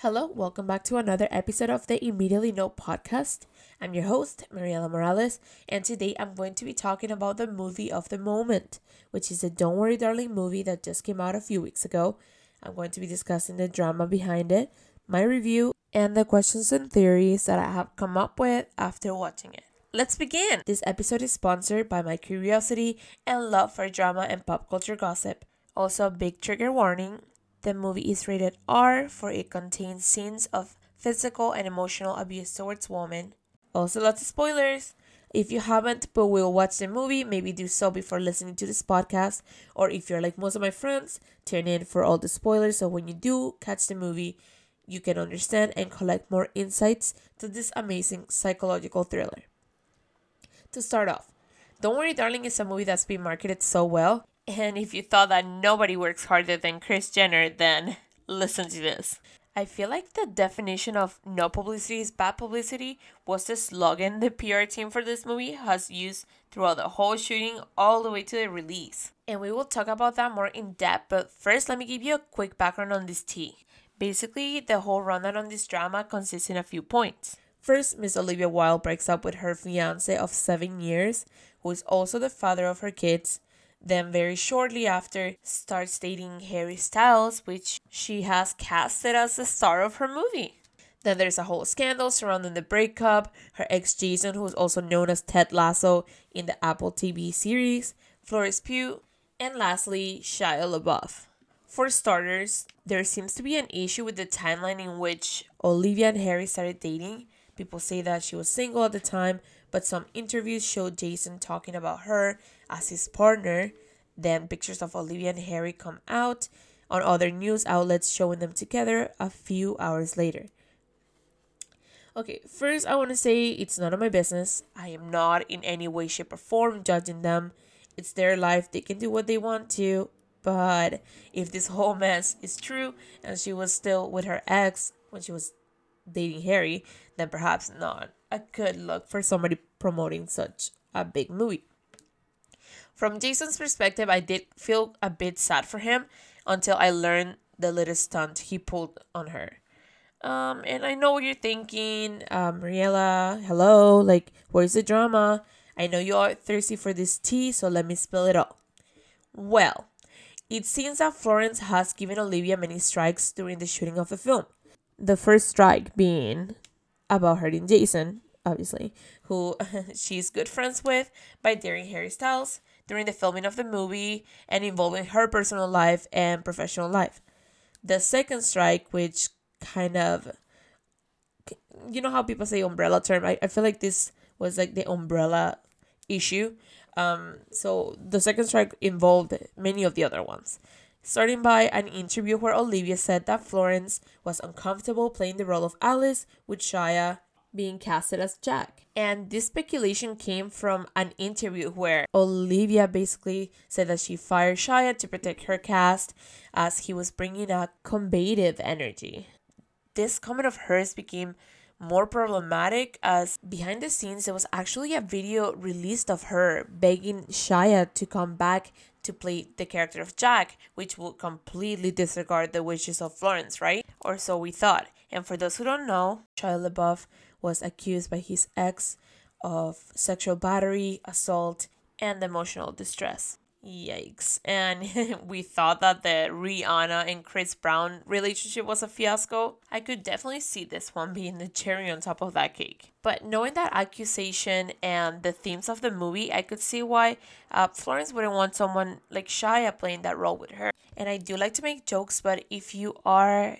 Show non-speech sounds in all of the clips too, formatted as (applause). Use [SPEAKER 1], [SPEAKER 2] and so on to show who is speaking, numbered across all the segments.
[SPEAKER 1] Hello, welcome back to another episode of the Immediately No podcast. I'm your host, Mariela Morales, and today I'm going to be talking about the movie of the moment, which is a Don't Worry Darling movie that just came out a few weeks ago. I'm going to be discussing the drama behind it, my review, and the questions and theories that I have come up with after watching it. Let's begin! This episode is sponsored by my curiosity and love for drama and pop culture gossip. Also, big trigger warning the movie is rated R for it contains scenes of physical and emotional abuse towards women. Also, lots of spoilers. If you haven't but will watch the movie, maybe do so before listening to this podcast. Or if you're like most of my friends, turn in for all the spoilers so when you do catch the movie, you can understand and collect more insights to this amazing psychological thriller. To start off, Don't Worry Darling is a movie that's been marketed so well and if you thought that nobody works harder than Kris Jenner, then listen to this. I feel like the definition of no publicity is bad publicity was the slogan the PR team for this movie has used throughout the whole shooting all the way to the release. And we will talk about that more in depth, but first let me give you a quick background on this tea. Basically, the whole rundown on this drama consists in a few points. First, Miss Olivia Wilde breaks up with her fiance of seven years, who is also the father of her kids, then, very shortly after, starts dating Harry Styles, which she has casted as the star of her movie. Then there's a whole scandal surrounding the breakup, her ex Jason, who is also known as Ted Lasso in the Apple TV series, Florence Pugh, and lastly, Shia LaBeouf. For starters, there seems to be an issue with the timeline in which Olivia and Harry started dating. People say that she was single at the time, but some interviews showed Jason talking about her as his partner. Then pictures of Olivia and Harry come out on other news outlets showing them together a few hours later. Okay, first I want to say it's none of my business. I am not in any way, shape, or form judging them. It's their life, they can do what they want to. But if this whole mess is true and she was still with her ex when she was dating Harry, then perhaps not a good look for somebody promoting such a big movie. From Jason's perspective, I did feel a bit sad for him until I learned the little stunt he pulled on her. Um, and I know what you're thinking, uh, Mariela. Hello, like, where's the drama? I know you are thirsty for this tea, so let me spill it all. Well, it seems that Florence has given Olivia many strikes during the shooting of the film. The first strike being about hurting Jason, obviously, who (laughs) she's good friends with by daring Harry Styles during the filming of the movie and involving her personal life and professional life. The second strike, which kind of, you know how people say umbrella term? I, I feel like this was like the umbrella issue. Um, so the second strike involved many of the other ones starting by an interview where Olivia said that Florence was uncomfortable playing the role of Alice with Shia being casted as Jack. And this speculation came from an interview where Olivia basically said that she fired Shia to protect her cast as he was bringing a combative energy. This comment of hers became more problematic as behind the scenes there was actually a video released of her begging Shia to come back to play the character of Jack, which would completely disregard the wishes of Florence, right? Or so we thought. And for those who don't know, Shia LaBeouf was accused by his ex of sexual battery, assault, and emotional distress. Yikes. And (laughs) we thought that the Rihanna and Chris Brown relationship was a fiasco. I could definitely see this one being the cherry on top of that cake. But knowing that accusation and the themes of the movie, I could see why uh, Florence wouldn't want someone like Shia playing that role with her. And I do like to make jokes, but if you are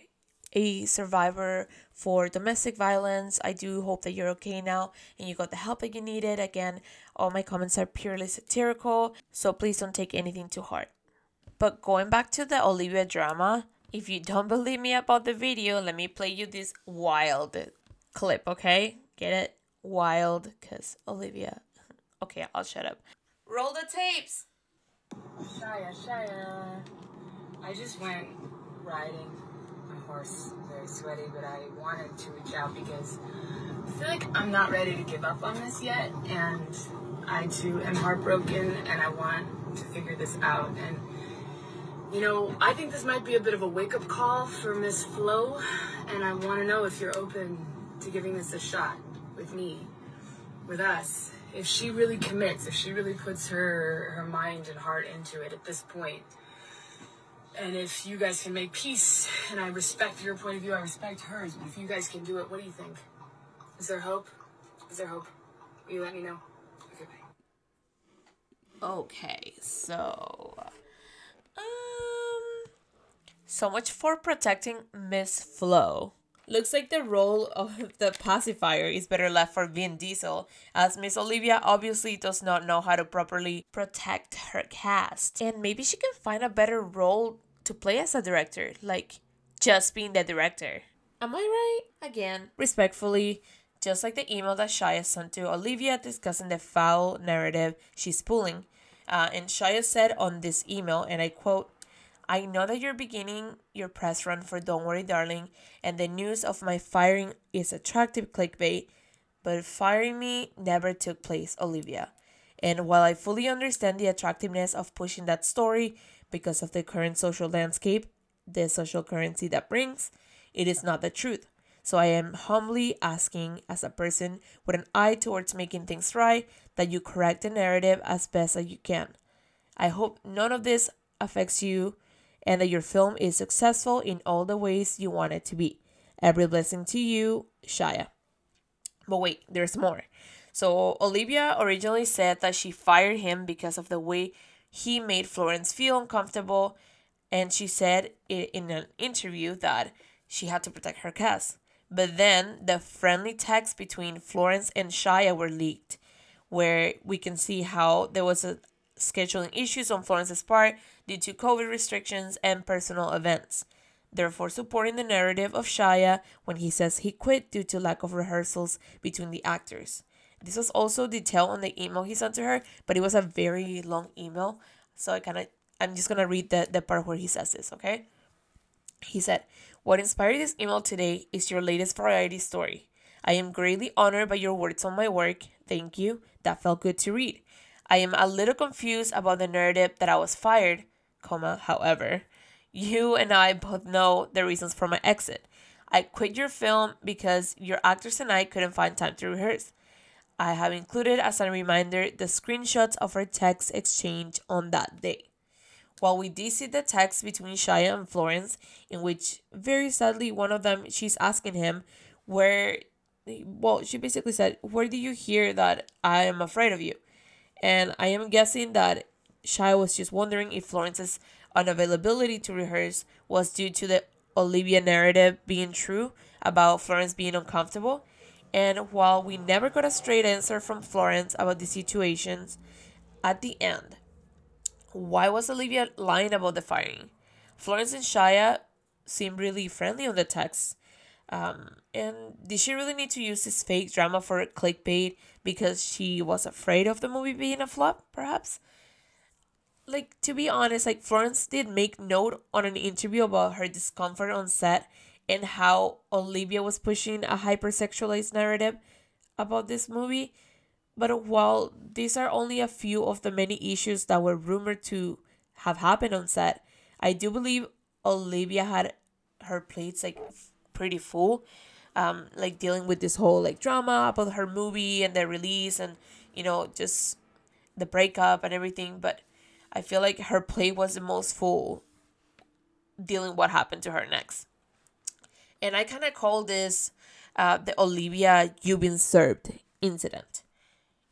[SPEAKER 1] a survivor for domestic violence. I do hope that you're okay now and you got the help that you needed. Again, all my comments are purely satirical, so please don't take anything to heart. But going back to the Olivia drama, if you don't (laughs) believe me about the video, let me play you this wild clip, okay? Get it? Wild, because Olivia. (laughs) Okay, I'll shut up. Roll the tapes!
[SPEAKER 2] Shia, Shia. I just went riding horse, very sweaty, but I wanted to reach out because I feel like I'm not ready to give up on this yet, and I too am heartbroken, and I want to figure this out. And You know, I think this might be a bit of a wake up call for Miss Flo, and I want to know if you're open to giving this a shot with me, with us. If she really commits, if she really puts her her mind and heart into it at this point, and if you guys can make peace, and I respect your point of view, I respect hers. But if you guys can do it, what do you think? Is there hope? Is there hope? Will you let me know? Okay, bye.
[SPEAKER 1] Okay, so um so much for protecting Miss Flo. Looks like the role of the pacifier is better left for Vin Diesel, as Miss Olivia obviously does not know how to properly protect her cast. And maybe she can find a better role to play as a director, like just being the director. Am I right? Again, respectfully, just like the email that Shia sent to Olivia discussing the foul narrative she's pulling. Uh, and Shia said on this email, and I quote, I know that you're beginning your press run for Don't Worry Darling, and the news of my firing is attractive clickbait, but firing me never took place, Olivia. And while I fully understand the attractiveness of pushing that story because of the current social landscape, the social currency that brings, it is not the truth. So I am humbly asking, as a person with an eye towards making things right, that you correct the narrative as best as you can. I hope none of this affects you and that your film is successful in all the ways you want it to be. Every blessing to you, Shia. But wait, there's more. So Olivia originally said that she fired him because of the way he made Florence feel uncomfortable, and she said in an interview that she had to protect her cast. But then the friendly texts between Florence and Shia were leaked, where we can see how there was a scheduling issues on Florence's part due to COVID restrictions and personal events, therefore supporting the narrative of Shia when he says he quit due to lack of rehearsals between the actors. This was also detailed on the email he sent to her, but it was a very long email, so I kind of I'm just gonna read the, the part where he says this, okay? He said, What inspired this email today is your latest variety story. I am greatly honored by your words on my work. Thank you. That felt good to read. I am a little confused about the narrative that I was fired, comma, however. You and I both know the reasons for my exit. I quit your film because your actors and I couldn't find time to rehearse. I have included as a reminder the screenshots of our text exchange on that day. While we did see the text between Shia and Florence, in which very sadly one of them she's asking him where well, she basically said, Where do you hear that I am afraid of you? And I am guessing that Shia was just wondering if Florence's unavailability to rehearse was due to the Olivia narrative being true about Florence being uncomfortable. And while we never got a straight answer from Florence about the situations, at the end, why was Olivia lying about the firing? Florence and Shia seem really friendly on the text. Um, and did she really need to use this fake drama for clickbait because she was afraid of the movie being a flop, perhaps? Like, to be honest, like, Florence did make note on an interview about her discomfort on set and how Olivia was pushing a hypersexualized narrative about this movie. But while these are only a few of the many issues that were rumored to have happened on set, I do believe Olivia had her plates like pretty full. Um, like dealing with this whole like drama about her movie and the release and you know just the breakup and everything. But I feel like her plate was the most full dealing what happened to her next. And I kind of call this uh, the Olivia You've Been Served incident.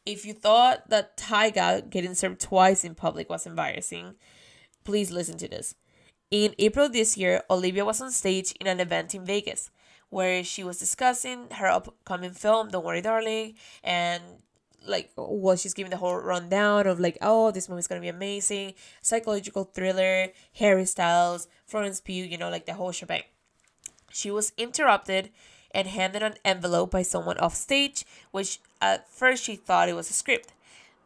[SPEAKER 1] If you thought that Tyga getting served twice in public was embarrassing, please listen to this. In April this year, Olivia was on stage in an event in Vegas where she was discussing her upcoming film, Don't Worry Darling, and like well she's giving the whole rundown of like oh this movie's gonna be amazing psychological thriller harry styles florence pugh you know like the whole shebang she was interrupted and handed an envelope by someone off stage which at first she thought it was a script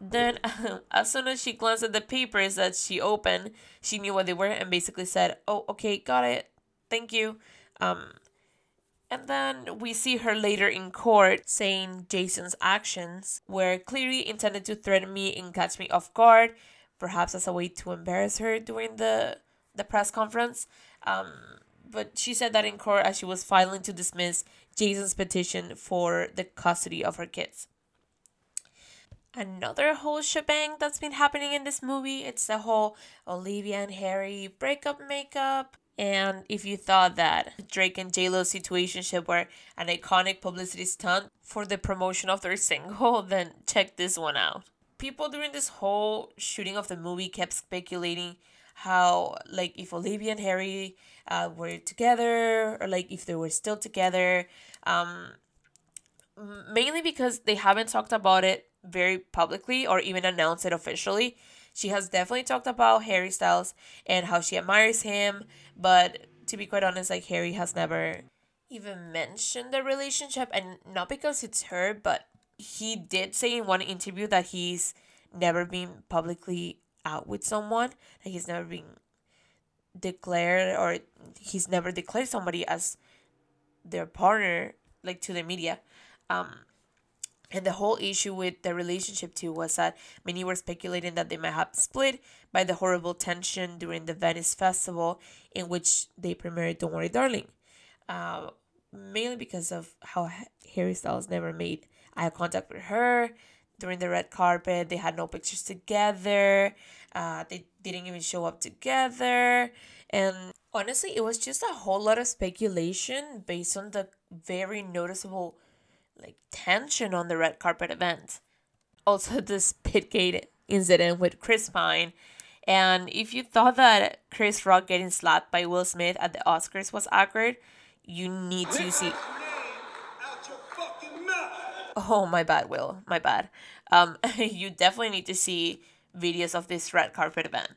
[SPEAKER 1] then, (laughs) as soon as she glanced at the papers that she opened, she knew what they were and basically said, "Oh, okay, got it. Thank you." Um, and then we see her later in court saying Jason's actions were clearly intended to threaten me and catch me off guard, perhaps as a way to embarrass her during the the press conference. Um, but she said that in court as she was filing to dismiss Jason's petition for the custody of her kids. Another whole shebang that's been happening in this movie, it's the whole Olivia and Harry breakup makeup. And if you thought that Drake and JLo situationship were an iconic publicity stunt for the promotion of their (laughs) single, then check this one out. People during this whole shooting of the movie kept speculating how, like, if Olivia and Harry uh, were together, or like if they were still together. Um, mainly because they haven't talked about it very publicly or even announced it officially. She has definitely talked about Harry Styles and how she admires him, but to be quite honest, like Harry has never even mentioned the relationship, and not because it's her, but he did say in one interview that he's never been publicly out with someone, like he's never been declared or he's never declared somebody as their partner, like to the media. Um, and the whole issue with the relationship too was that many were speculating that they might have split by the horrible tension during the Venice Festival in which they premiered Don't Worry Darling. Uh, mainly because of how Harry Styles never made eye contact with her during the red carpet. They had no pictures together. Uh, they didn't even show up together. And honestly, it was just a whole lot of speculation based on the very noticeable like tension on the red carpet event. Also, (laughs) the Spitgate incident with Chris Pine. And if you thought that Chris Rock getting slapped by Will Smith at the Oscars was awkward, you need to see. Oh, my bad, Will. My bad. Um, (laughs) you definitely need to see videos of this red carpet event.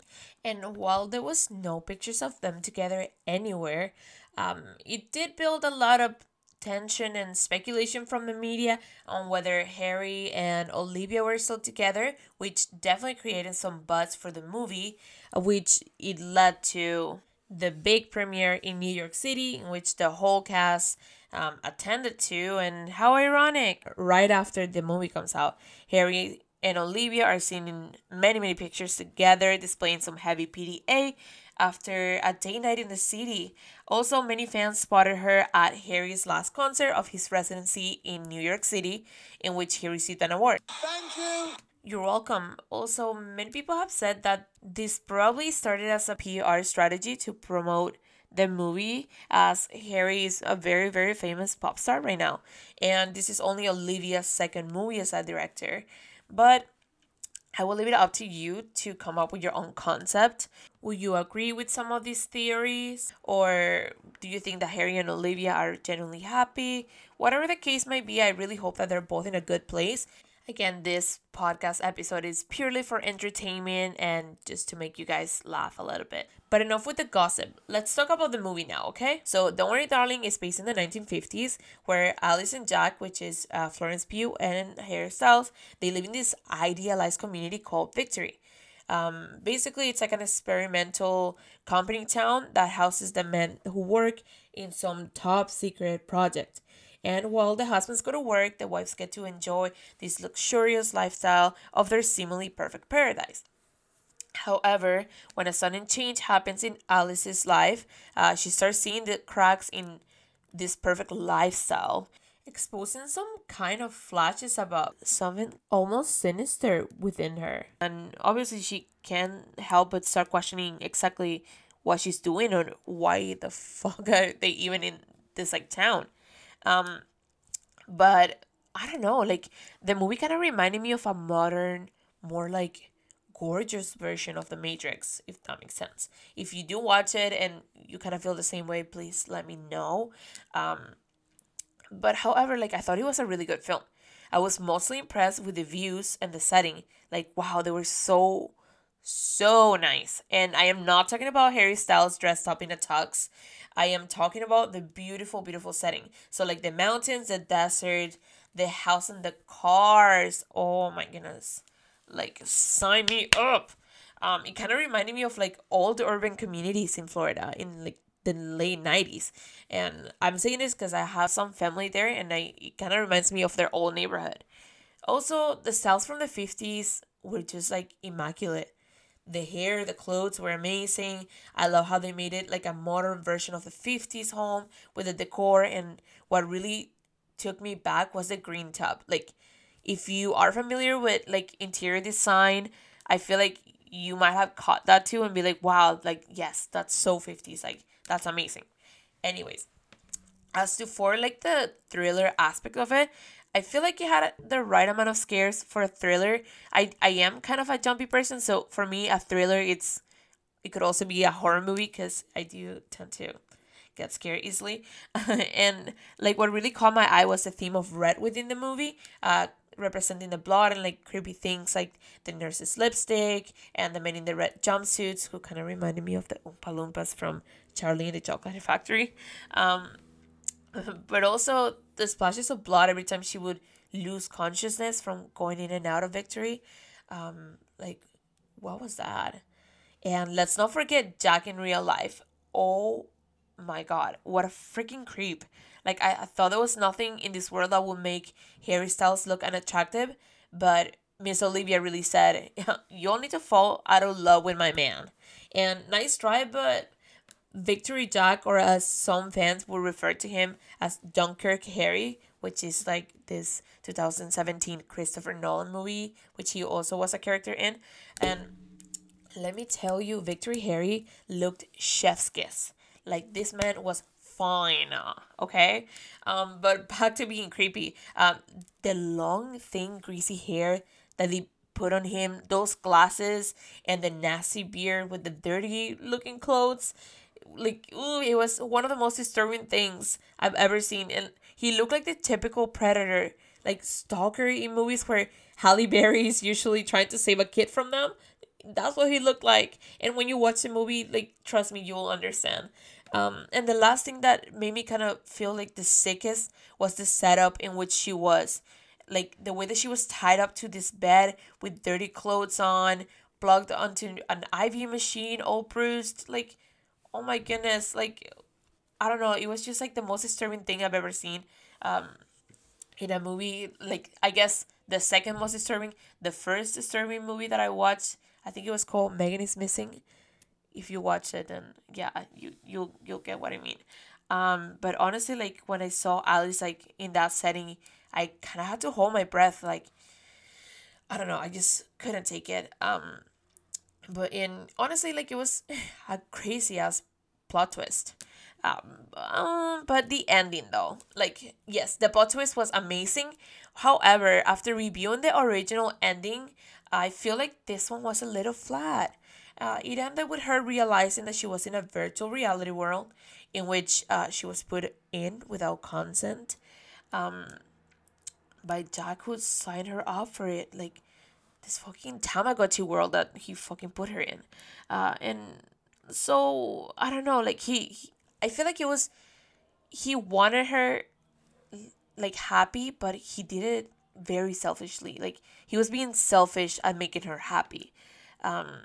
[SPEAKER 1] And while there was no pictures of them together anywhere, um, it did build a lot of tension and speculation from the media on whether Harry and Olivia were still together, which definitely created some buzz for the movie, uh, which it led to the big premiere in New York City, in which the whole cast um, attended to. And how ironic! Right after the movie comes out, Harry and Olivia are seen in many, many pictures together, displaying some heavy PDA after a day night in the city. Also, many fans spotted her at Harry's last concert of his residency in New York City, in which he received an award. Thank you. You're welcome. Also, many people have said that this probably started as a PR strategy to promote the movie as Harry is a very, very famous pop star right now. And this is only Olivia's second movie as a director. But I will leave it up to you to come up with your own concept. Will you agree with some of these theories? Or do you think that Harry and Olivia are genuinely happy? Whatever the case might be, I really hope that they're both in a good place Again, this podcast episode is purely for entertainment and just to make you guys laugh a little bit. But enough with the gossip. Let's talk about the movie now, okay? So, Don't Worry Darling is based in the 1950s, where Alice and Jack, which is uh, Florence Pugh and herself, they live in this idealized community called Victory. Um, basically, it's like an experimental company town that houses the men who work in some top secret project. And while the husbands go to work, the wives get to enjoy this luxurious lifestyle of their seemingly perfect paradise. However, when a sudden change happens in Alice's life, uh, she starts seeing the cracks in this perfect lifestyle, exposing some kind of flashes about something almost sinister within her. And obviously, she can't help but start questioning exactly what she's doing or why the (laughs) fuck are they even in this like town. Um, but I don't know, like the movie kind of reminded me of a modern, more like gorgeous version of The Matrix, if that makes sense. If you do watch it and you kind of feel the same way, please let me know. Um, but however, like I thought it was a really good film. I was mostly impressed with the views and the setting. Like, wow, they were so, so nice. And I am not talking about Harry Styles dressed up in a tux. I am talking about the beautiful, beautiful setting. So like the mountains, the desert, the house and the cars. Oh my goodness. Like sign me up. Um, it kind of reminded me of like old urban communities in Florida in like the late 90s. And I'm saying this because I have some family there and I it kind of reminds me of their old neighborhood. Also, the styles from the 50s were just like immaculate. The hair, the clothes were amazing. I love how they made it like a modern version of the 50s home with the decor. And what really took me back was the green tub. Like, if you are familiar with like interior design, I feel like you might have caught that too and be like, wow, like, yes, that's so 50s. Like, that's amazing. Anyways, as to for like the thriller aspect of it, I feel like it had the right amount of scares for a thriller. I I am kind of a jumpy person, so for me, a thriller it's it could also be a horror movie because I do tend to get scared easily. (laughs) and like what really caught my eye was the theme of red within the movie, uh, representing the blood and like creepy things like the nurse's lipstick and the men in the red jumpsuits who kind of reminded me of the Oompa Loompas from Charlie and the Chocolate Factory. Um, (laughs) but also the splashes of blood every time she would lose consciousness from going in and out of victory. Um, like, what was that? And let's not forget Jack in real life. Oh my god, what a freaking creep. Like, I, I thought there was nothing in this world that would make Harry Styles look unattractive, but Miss Olivia really said, (laughs) You all need to fall out of love with my man. And nice try, but Victory Jack, or as some fans will refer to him as Dunkirk Harry, which is like this 2017 Christopher Nolan movie, which he also was a character in. And let me tell you, Victory Harry looked chef's kiss. Like this man was fine, okay? Um, but back to being creepy. Um, the long, thin, greasy hair that they put on him, those glasses, and the nasty beard with the dirty looking clothes like ooh, it was one of the most disturbing things I've ever seen. And he looked like the typical predator, like stalker in movies where Halle Berry is usually trying to save a kid from them. That's what he looked like. And when you watch the movie, like trust me, you'll understand. Um, and the last thing that made me kind of feel like the sickest was the setup in which she was. Like the way that she was tied up to this bed with dirty clothes on, plugged onto an IV machine, all bruised. Like oh my goodness, like I don't know, it was just like the most disturbing thing I've ever seen. Um in a movie like I guess the second most disturbing, the first disturbing movie that I watched, I think it was called Megan is Missing. If you watch it then yeah, you you'll you'll get what I mean. Um but honestly like when I saw Alice like in that setting, I kind of had to hold my breath like I don't know, I just couldn't take it. Um but in honestly like it was (sighs) a crazy ass plot twist. Um, um but the ending though. Like yes the plot twist was amazing. However after reviewing the original ending i feel like this one was a little flat. Uh, it ended with her realizing that she was in a virtual reality world in which uh, she was put in without consent. Um, by Jack who signed her up for it. Like, this fucking Tamagotchi world that he fucking put her in. Uh, and so I don't know, like he, he I feel like it was he wanted her like happy, but he did it very selfishly. Like he was being selfish at making her happy. Um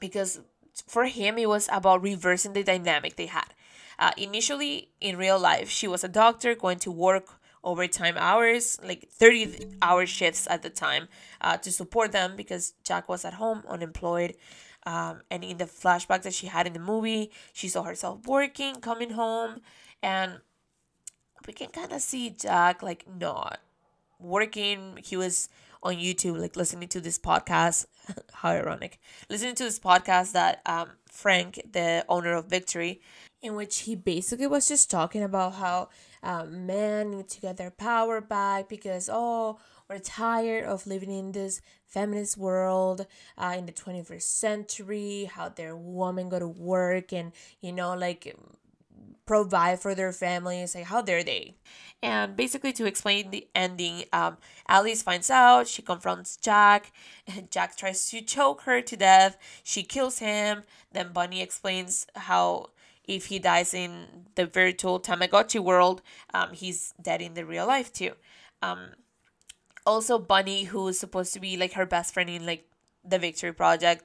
[SPEAKER 1] because for him it was about reversing the dynamic they had. Uh, initially in real life, she was a doctor going to work overtime hours, like 30 hour shifts at the time, uh, to support them because Jack was at home, unemployed. Um, and in the flashback that she had in the movie, she saw herself working, coming home, and we can kind of see Jack like not working. He was on YouTube, like listening to this podcast. (laughs) How ironic! Listening to this podcast that um, Frank, the owner of Victory, in which he basically was just talking about how um, men need to get their power back because oh we're tired of living in this feminist world uh, in the 21st century how their women go to work and you know like provide for their families like how dare they? And basically to explain the ending um, alice finds out she confronts jack and (laughs) jack tries to choke her to death she kills him then bunny explains how if he dies in the virtual Tamagotchi world, um, he's dead in the real life too. Um, also, Bunny, who's supposed to be like her best friend in like the Victory Project,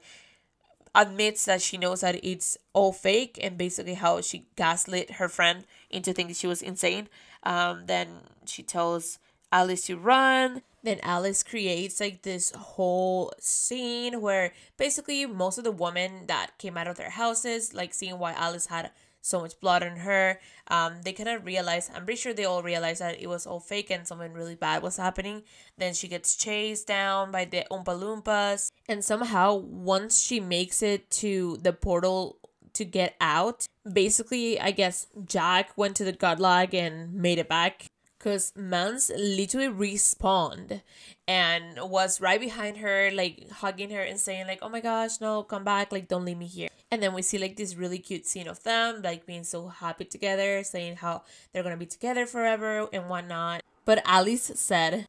[SPEAKER 1] admits that she knows that it's all fake and basically how she gaslit her friend into thinking she was insane. Um, then she tells Alice to run. Then Alice creates like this whole scene where basically most of the women that came out of their houses, like seeing why Alice had so much blood on her, um, they kind of realize, I'm pretty sure they all realized that it was all fake and something really bad was happening. Then she gets chased down by the Oompa Loompas. And somehow, once she makes it to the portal to get out, basically, I guess Jack went to the Gulag and made it back because Mans literally respawned and was right behind her, like hugging her and saying, like, oh my gosh, no, come back, like, don't leave me here. And then we see like this really cute scene of them, like being so happy together, saying how they're gonna be together forever and whatnot. But Alice said,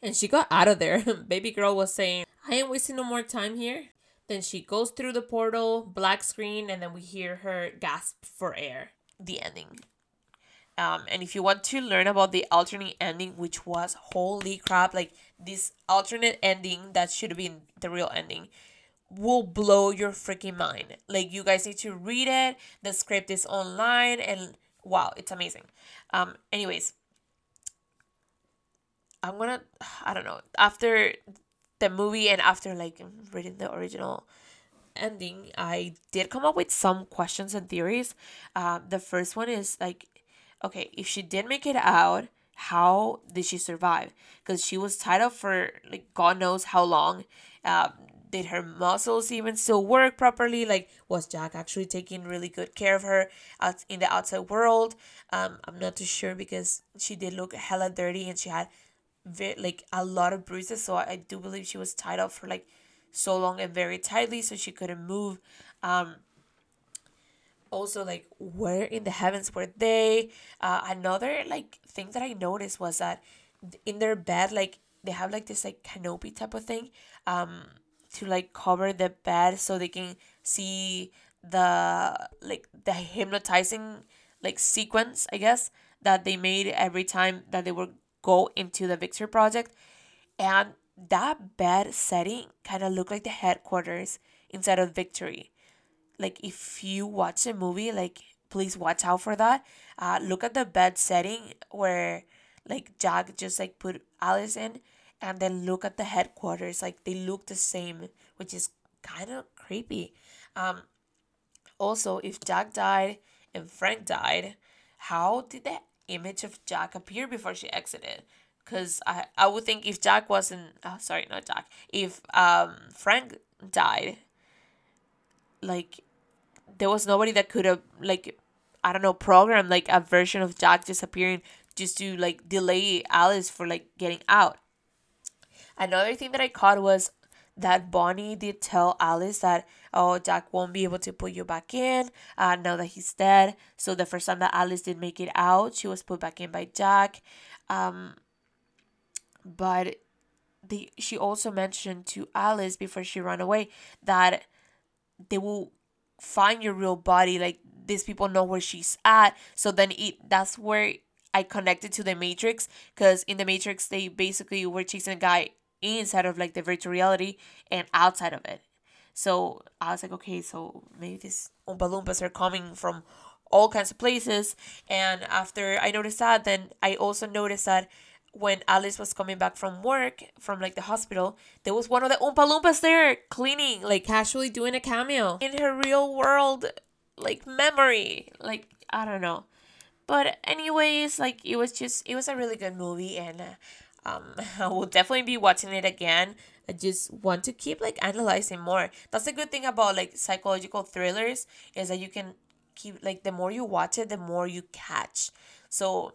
[SPEAKER 1] and she got out of there. (laughs) Baby girl was saying, I ain't wasting no more time here. Then she goes through the portal, black screen, and then we hear her gasp for air. The ending. Um, and if you want to learn about the alternate ending, which was holy crap, like this alternate ending that should have been the real ending, will blow your freaking mind. Like you guys need to read it. The script is online, and wow, it's amazing. Um, anyways, I'm gonna, I don't know, after the movie and after like reading the original ending, I did come up with some questions and theories. Um, the first one is like okay, if she did make it out, how did she survive? Because she was tied up for like God knows how long. Um, did her muscles even still work properly? Like, was Jack actually taking really good care of her out in the outside world? Um, I'm not too sure because she did look hella dirty and she had very, like a lot of bruises. So I, I do believe she was tied up for like so long and very tightly, so she couldn't move. Um, also like where in the heavens were they? Uh, another like thing that i noticed was that in their bed like they have like this like canopy type of thing um to like cover the bed so they can see the like the hypnotizing like sequence i guess that they made every time that they would go into the victor project. And that bed setting kind of looked like the headquarters inside of victory like if you watch a movie like please watch out for that. Uh look at the bed setting where like jack just like put alice in and then look at the headquarters. Like they look the same which is kind of creepy. Um also if jack died and frank died how did the image of jack appear before she exited? Because I, I would think if jack wasn't oh, sorry not jack. If um frank died like there was nobody that could have like I don't know programmed like a version of Jack disappearing just to like delay Alice for like getting out. Another thing that I caught was that Bonnie did tell Alice that oh Jack won't be able to put you back in uh, now that he's dead. So the first time that Alice did make it out, she was put back in by Jack. Um, but the she also mentioned to Alice before she ran away that they will find your real body like these people know where she's at. So then it that's where i connected to the matrix because in the matrix they basically were chasing a guy inside of like the virtual reality and outside of it. So i was like okay so maybe these oompa loompas are coming from all kinds of places. And after i noticed that then i also noticed that when Alice was coming back from work, from like the hospital, there was one of the Oompa Loompas there cleaning, like casually doing a cameo in her real world, like memory. Like, I don't know. But, anyways, like, it was just, it was a really good movie, and uh, um, (laughs) I will definitely be watching it again. I just want to keep like analyzing more. That's the good thing about like psychological thrillers is that you can keep like the more you watch it, the more you catch. So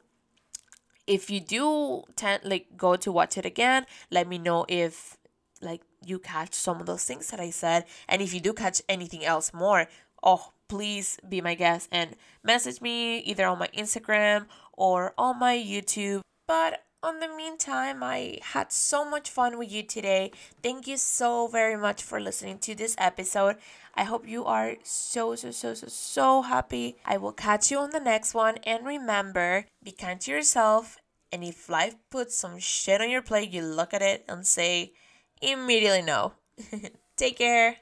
[SPEAKER 1] if you do tend like go to watch it again, let me know if like you catch some of those things that I said, and if you do catch anything else more, oh please be my guest and message me either on my Instagram or on my YouTube. But on the meantime, I had so much fun with you today. Thank you so very much for listening to this episode. I hope you are so, so, so, so, so happy. I will catch you on the next one. And remember, be kind to yourself. And if life puts some shit on your plate, you look at it and say, immediately no. (laughs) Take care.